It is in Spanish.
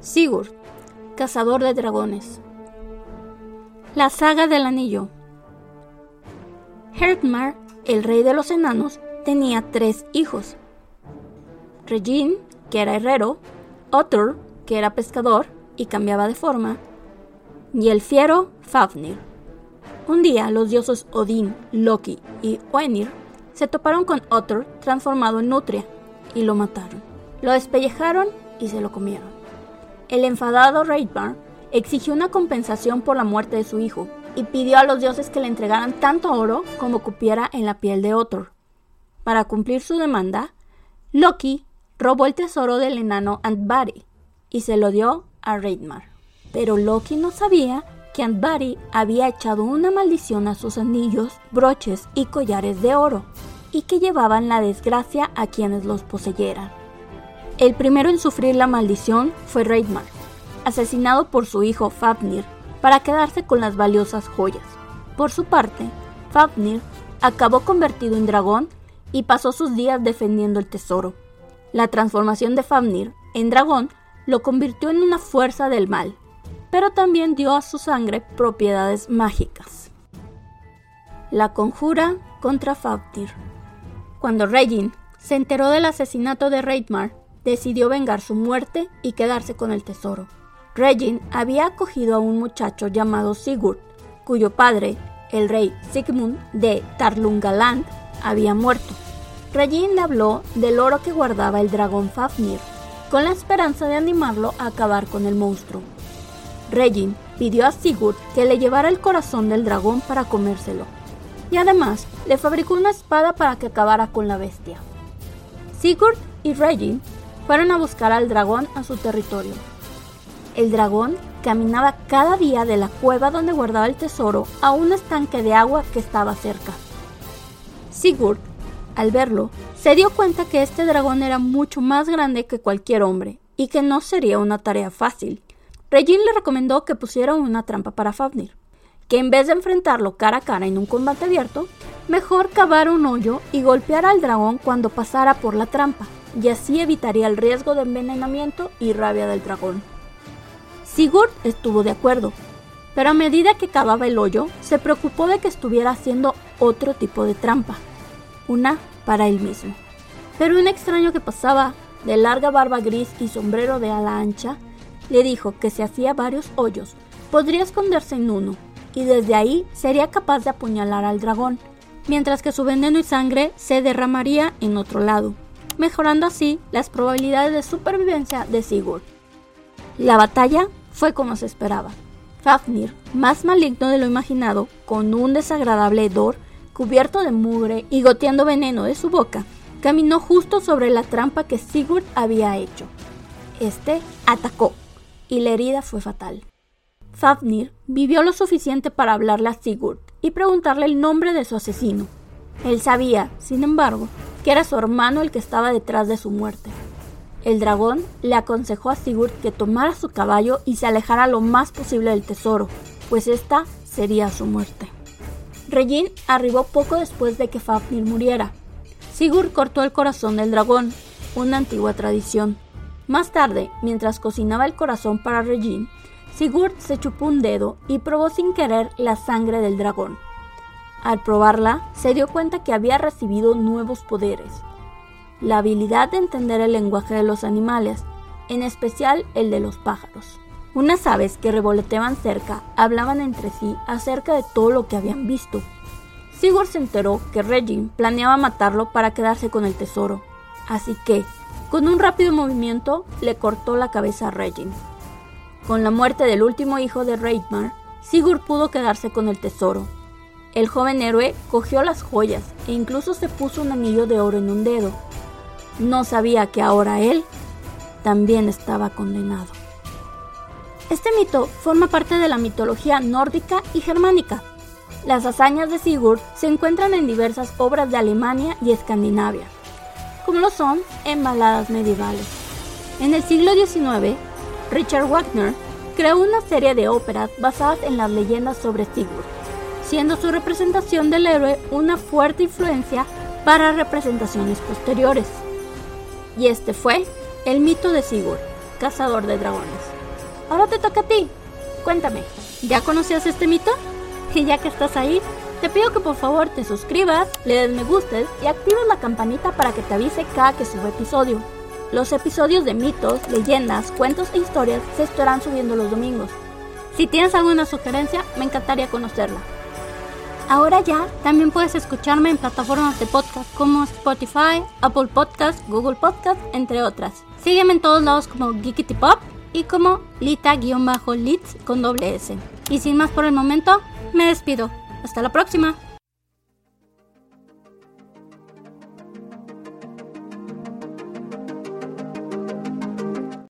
Sigurd, cazador de dragones. La saga del anillo. Hertmar, el rey de los enanos, tenía tres hijos. Regin, que era herrero, Otur, que era pescador y cambiaba de forma, y el fiero Fafnir. Un día los dioses Odín, Loki y Oenir se toparon con Otur transformado en nutria y lo mataron. Lo despellejaron y se lo comieron. El enfadado Reidmar exigió una compensación por la muerte de su hijo y pidió a los dioses que le entregaran tanto oro como cupiera en la piel de Othor. Para cumplir su demanda, Loki robó el tesoro del enano Antbari y se lo dio a Reidmar. Pero Loki no sabía que Antbari había echado una maldición a sus anillos, broches y collares de oro, y que llevaban la desgracia a quienes los poseyeran. El primero en sufrir la maldición fue Reidmar, asesinado por su hijo Fafnir para quedarse con las valiosas joyas. Por su parte, Fafnir acabó convertido en dragón y pasó sus días defendiendo el tesoro. La transformación de Fafnir en dragón lo convirtió en una fuerza del mal, pero también dio a su sangre propiedades mágicas. La conjura contra Fafnir. Cuando Regin se enteró del asesinato de Reidmar, decidió vengar su muerte y quedarse con el tesoro. Regin había acogido a un muchacho llamado Sigurd, cuyo padre, el rey Sigmund de Tarlungaland, había muerto. Regin le habló del oro que guardaba el dragón Fafnir, con la esperanza de animarlo a acabar con el monstruo. Regin pidió a Sigurd que le llevara el corazón del dragón para comérselo, y además le fabricó una espada para que acabara con la bestia. Sigurd y Regin fueron a buscar al dragón a su territorio. El dragón caminaba cada día de la cueva donde guardaba el tesoro a un estanque de agua que estaba cerca. Sigurd, al verlo, se dio cuenta que este dragón era mucho más grande que cualquier hombre y que no sería una tarea fácil. Regin le recomendó que pusiera una trampa para Fafnir, que en vez de enfrentarlo cara a cara en un combate abierto, mejor cavara un hoyo y golpeara al dragón cuando pasara por la trampa y así evitaría el riesgo de envenenamiento y rabia del dragón. Sigurd estuvo de acuerdo, pero a medida que cavaba el hoyo, se preocupó de que estuviera haciendo otro tipo de trampa, una para él mismo. Pero un extraño que pasaba, de larga barba gris y sombrero de ala ancha, le dijo que si hacía varios hoyos, podría esconderse en uno, y desde ahí sería capaz de apuñalar al dragón, mientras que su veneno y sangre se derramaría en otro lado mejorando así las probabilidades de supervivencia de Sigurd. La batalla fue como se esperaba. Fafnir, más maligno de lo imaginado, con un desagradable hedor, cubierto de mugre y goteando veneno de su boca, caminó justo sobre la trampa que Sigurd había hecho. Este atacó, y la herida fue fatal. Fafnir vivió lo suficiente para hablarle a Sigurd y preguntarle el nombre de su asesino. Él sabía, sin embargo, que era su hermano el que estaba detrás de su muerte. El dragón le aconsejó a Sigurd que tomara su caballo y se alejara lo más posible del tesoro, pues esta sería su muerte. Regin arribó poco después de que Fafnir muriera. Sigurd cortó el corazón del dragón, una antigua tradición. Más tarde, mientras cocinaba el corazón para Regin, Sigurd se chupó un dedo y probó sin querer la sangre del dragón. Al probarla, se dio cuenta que había recibido nuevos poderes. La habilidad de entender el lenguaje de los animales, en especial el de los pájaros. Unas aves que revoloteaban cerca hablaban entre sí acerca de todo lo que habían visto. Sigurd se enteró que Regin planeaba matarlo para quedarse con el tesoro, así que, con un rápido movimiento, le cortó la cabeza a Regin. Con la muerte del último hijo de Reidmar, Sigurd pudo quedarse con el tesoro, el joven héroe cogió las joyas e incluso se puso un anillo de oro en un dedo. No sabía que ahora él también estaba condenado. Este mito forma parte de la mitología nórdica y germánica. Las hazañas de Sigurd se encuentran en diversas obras de Alemania y Escandinavia, como lo son en baladas medievales. En el siglo XIX, Richard Wagner creó una serie de óperas basadas en las leyendas sobre Sigurd siendo su representación del héroe una fuerte influencia para representaciones posteriores. Y este fue el mito de Sigurd, cazador de dragones. Ahora te toca a ti. Cuéntame, ¿ya conocías este mito? Y ya que estás ahí, te pido que por favor te suscribas, le des me gustes y actives la campanita para que te avise cada que suba episodio. Los episodios de mitos, leyendas, cuentos e historias se estarán subiendo los domingos. Si tienes alguna sugerencia, me encantaría conocerla. Ahora ya también puedes escucharme en plataformas de podcast como Spotify, Apple Podcast, Google Podcast, entre otras. Sígueme en todos lados como Geekity Pop y como Lita-Leads con doble S. Y sin más por el momento, me despido. Hasta la próxima.